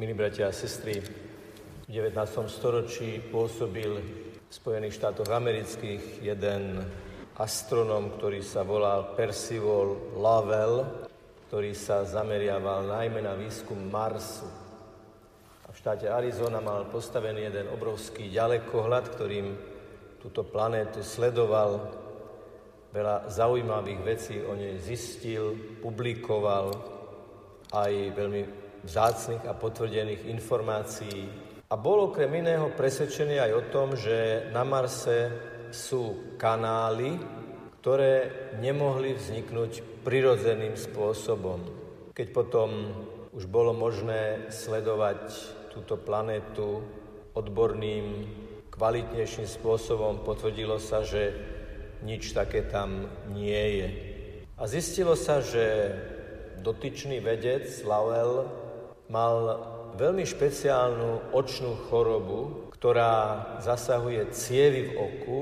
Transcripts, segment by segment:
Milí bratia a sestry, v 19. storočí pôsobil v Spojených štátoch amerických jeden astronom, ktorý sa volal Percival Lovell, ktorý sa zameriaval najmä na výskum Marsu. A v štáte Arizona mal postavený jeden obrovský ďalekohľad, ktorým túto planétu sledoval, veľa zaujímavých vecí o nej zistil, publikoval, aj veľmi vzácných a potvrdených informácií. A bol okrem iného presvedčený aj o tom, že na Marse sú kanály, ktoré nemohli vzniknúť prirodzeným spôsobom. Keď potom už bolo možné sledovať túto planétu odborným, kvalitnejším spôsobom, potvrdilo sa, že nič také tam nie je. A zistilo sa, že dotyčný vedec Lowell mal veľmi špeciálnu očnú chorobu, ktorá zasahuje cievy v oku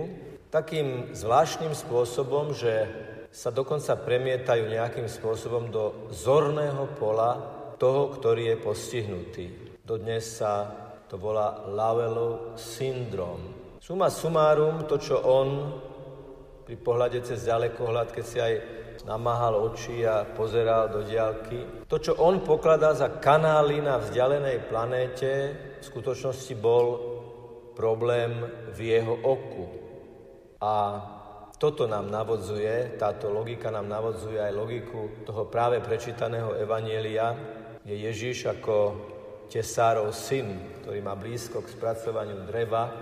takým zvláštnym spôsobom, že sa dokonca premietajú nejakým spôsobom do zorného pola toho, ktorý je postihnutý. Dodnes sa to volá Lavellov syndrom. Suma sumárum, to, čo on pri pohľade cez ďalekohľad, keď si aj namáhal oči a pozeral do diálky. To, čo on pokladá za kanály na vzdialenej planéte, v skutočnosti bol problém v jeho oku. A toto nám navodzuje, táto logika nám navodzuje aj logiku toho práve prečítaného Evanielia, kde Ježiš ako tesárov syn, ktorý má blízko k spracovaniu dreva,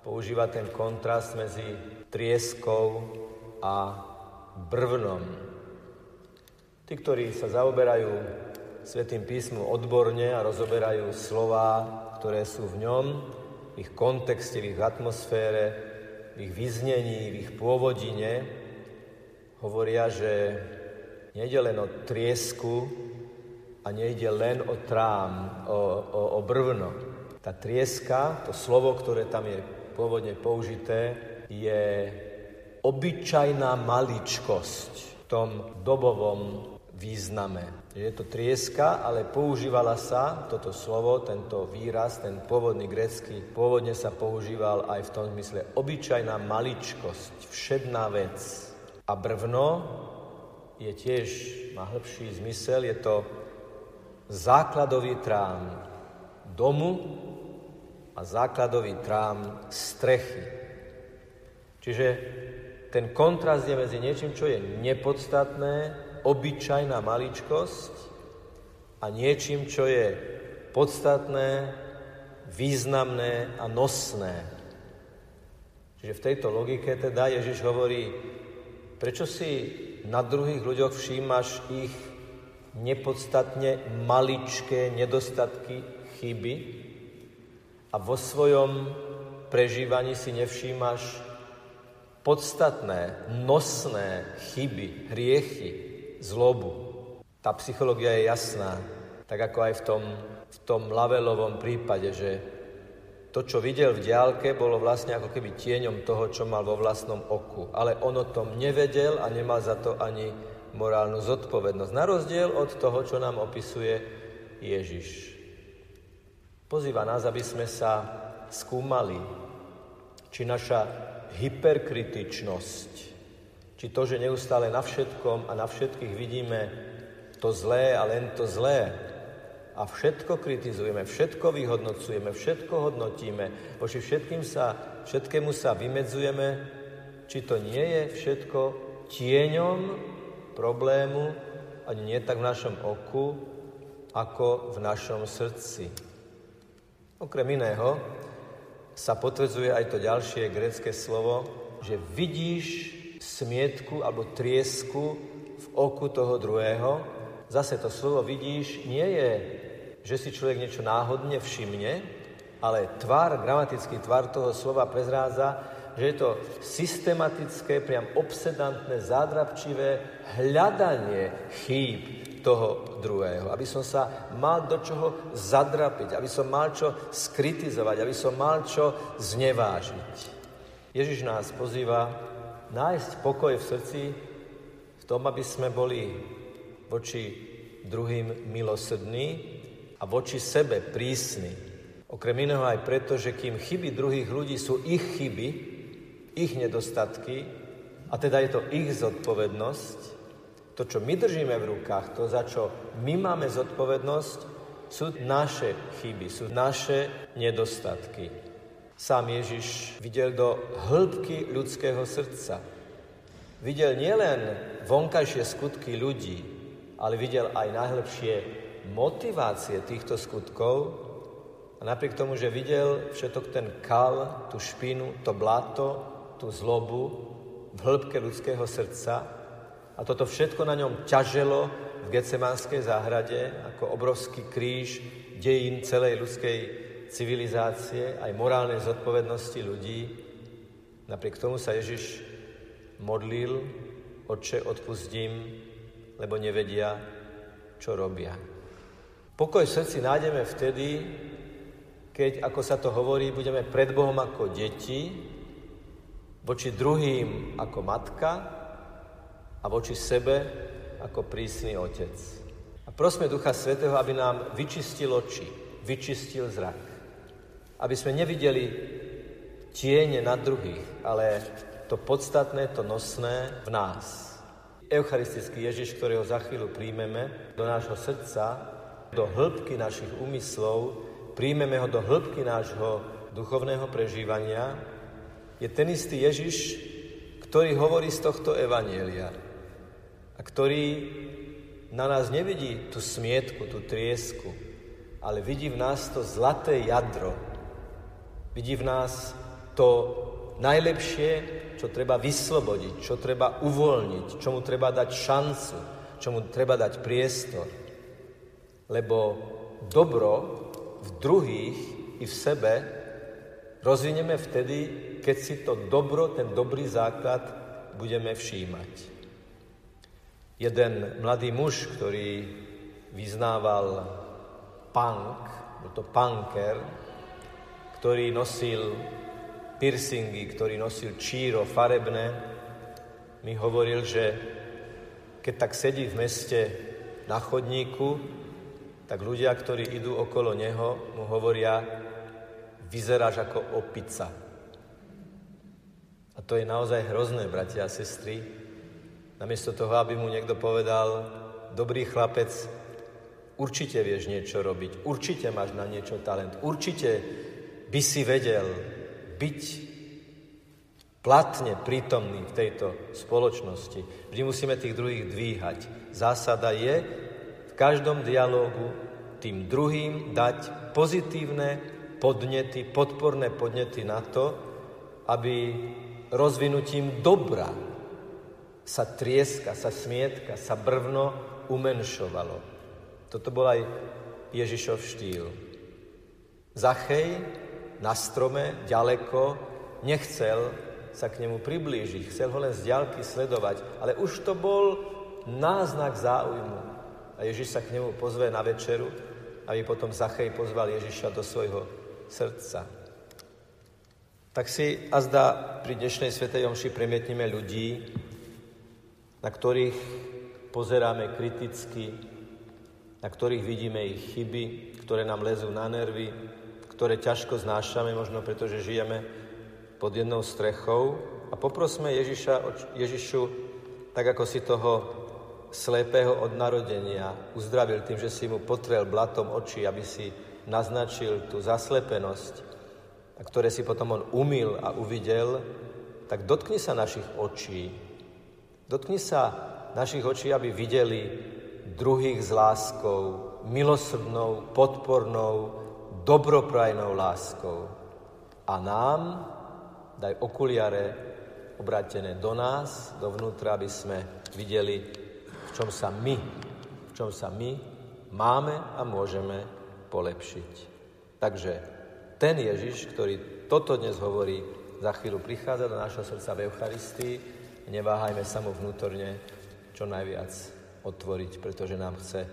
používa ten kontrast medzi trieskou a brvnom. Tí, ktorí sa zaoberajú Svetým písmu odborne a rozoberajú slova, ktoré sú v ňom, v ich kontexte, v ich atmosfére, v ich vyznení, v ich pôvodine, hovoria, že nejde len o triesku a nejde len o trám, o, o, o brvno. Tá trieska, to slovo, ktoré tam je pôvodne použité, je obyčajná maličkosť v tom dobovom význame. Je to trieska, ale používala sa toto slovo, tento výraz, ten pôvodný grecký, pôvodne sa používal aj v tom zmysle obyčajná maličkosť, všedná vec. A brvno je tiež, má hĺbší zmysel, je to základový trám domu a základový trám strechy. Čiže ten kontrast je medzi niečím, čo je nepodstatné, obyčajná maličkosť a niečím, čo je podstatné, významné a nosné. Čiže v tejto logike teda Ježiš hovorí, prečo si na druhých ľuďoch všímaš ich nepodstatne maličké nedostatky, chyby a vo svojom prežívaní si nevšímaš podstatné, nosné chyby, hriechy, zlobu. Tá psychológia je jasná, tak ako aj v tom, v tom Lavelovom prípade, že to, čo videl v diálke, bolo vlastne ako keby tieňom toho, čo mal vo vlastnom oku. Ale on o tom nevedel a nemal za to ani morálnu zodpovednosť. Na rozdiel od toho, čo nám opisuje Ježiš. Pozýva nás, aby sme sa skúmali, či naša hyperkritičnosť, či to, že neustále na všetkom a na všetkých vidíme to zlé a len to zlé. A všetko kritizujeme, všetko vyhodnocujeme, všetko hodnotíme, voči všetkým sa, všetkému sa vymedzujeme, či to nie je všetko tieňom problému, ani nie tak v našom oku, ako v našom srdci. Okrem iného, sa potvrdzuje aj to ďalšie grecké slovo, že vidíš smietku alebo triesku v oku toho druhého. Zase to slovo vidíš nie je, že si človek niečo náhodne všimne, ale tvar, gramatický tvar toho slova prezrádza, že je to systematické, priam obsedantné, zádrabčivé hľadanie chýb toho druhého, aby som sa mal do čoho zadrapiť, aby som mal čo skritizovať, aby som mal čo znevážiť. Ježiš nás pozýva nájsť pokoj v srdci v tom, aby sme boli voči druhým milosrdní a voči sebe prísny. Okrem iného aj preto, že kým chyby druhých ľudí sú ich chyby, ich nedostatky, a teda je to ich zodpovednosť, to, čo my držíme v rukách, to, za čo my máme zodpovednosť, sú naše chyby, sú naše nedostatky. Sám Ježiš videl do hĺbky ľudského srdca. Videl nielen vonkajšie skutky ľudí, ale videl aj najlepšie motivácie týchto skutkov a napriek tomu, že videl všetok ten kal, tú špinu, to blato, tú zlobu v hĺbke ľudského srdca a toto všetko na ňom ťaželo v Getsemanskej záhrade ako obrovský kríž dejín celej ľudskej civilizácie, aj morálnej zodpovednosti ľudí. Napriek tomu sa Ježiš modlil, Oče, odpustím, lebo nevedia, čo robia. Pokoj v srdci nájdeme vtedy, keď, ako sa to hovorí, budeme pred Bohom ako deti, voči druhým ako matka a voči sebe ako prísny otec. A prosme Ducha Svetého, aby nám vyčistil oči, vyčistil zrak. Aby sme nevideli tiene na druhých, ale to podstatné, to nosné v nás. Eucharistický Ježiš, ktorého za chvíľu príjmeme do nášho srdca, do hĺbky našich úmyslov, príjmeme ho do hĺbky nášho duchovného prežívania, je ten istý Ježiš, ktorý hovorí z tohto evanielia a ktorý na nás nevidí tú smietku, tú triesku, ale vidí v nás to zlaté jadro. Vidí v nás to najlepšie, čo treba vyslobodiť, čo treba uvoľniť, čomu treba dať šancu, čomu treba dať priestor. Lebo dobro v druhých i v sebe rozvineme vtedy, keď si to dobro, ten dobrý základ budeme všímať. Jeden mladý muž, ktorý vyznával punk, bol to punker, ktorý nosil piercingy, ktorý nosil číro farebné, mi hovoril, že keď tak sedí v meste na chodníku, tak ľudia, ktorí idú okolo neho, mu hovoria, vyzeráš ako opica. A to je naozaj hrozné, bratia a sestry, Namiesto toho, aby mu niekto povedal, dobrý chlapec, určite vieš niečo robiť, určite máš na niečo talent, určite by si vedel byť platne prítomný v tejto spoločnosti. Vždy musíme tých druhých dvíhať. Zásada je v každom dialógu tým druhým dať pozitívne podnety, podporné podnety na to, aby rozvinutím dobra sa trieska, sa smietka, sa brvno umenšovalo. Toto bol aj Ježišov štýl. Zachej na strome, ďaleko, nechcel sa k nemu priblížiť, chcel ho len z ďalky sledovať, ale už to bol náznak záujmu. A Ježiš sa k nemu pozve na večeru, aby potom Zachej pozval Ježiša do svojho srdca. Tak si azda pri dnešnej Svetej Omši premietnime ľudí, na ktorých pozeráme kriticky, na ktorých vidíme ich chyby, ktoré nám lezú na nervy, ktoré ťažko znášame, možno pretože žijeme pod jednou strechou. A poprosme Ježiša, Ježišu, tak ako si toho slepého od narodenia uzdravil tým, že si mu potrel blatom oči, aby si naznačil tú zaslepenosť, a ktoré si potom on umil a uvidel, tak dotkni sa našich očí, Dotkni sa našich očí, aby videli druhých s láskou, milosrdnou, podpornou, dobroprajnou láskou. A nám daj okuliare obrátené do nás, dovnútra, aby sme videli, v čom sa my, v čom sa my máme a môžeme polepšiť. Takže ten Ježiš, ktorý toto dnes hovorí, za chvíľu prichádza do našho srdca v Eucharistii, neváhajme sa mu vnútorne čo najviac otvoriť, pretože nám chce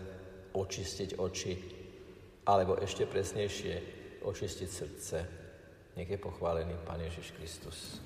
očistiť oči, alebo ešte presnejšie, očistiť srdce. Nech je pochválený Pán Ježiš Kristus.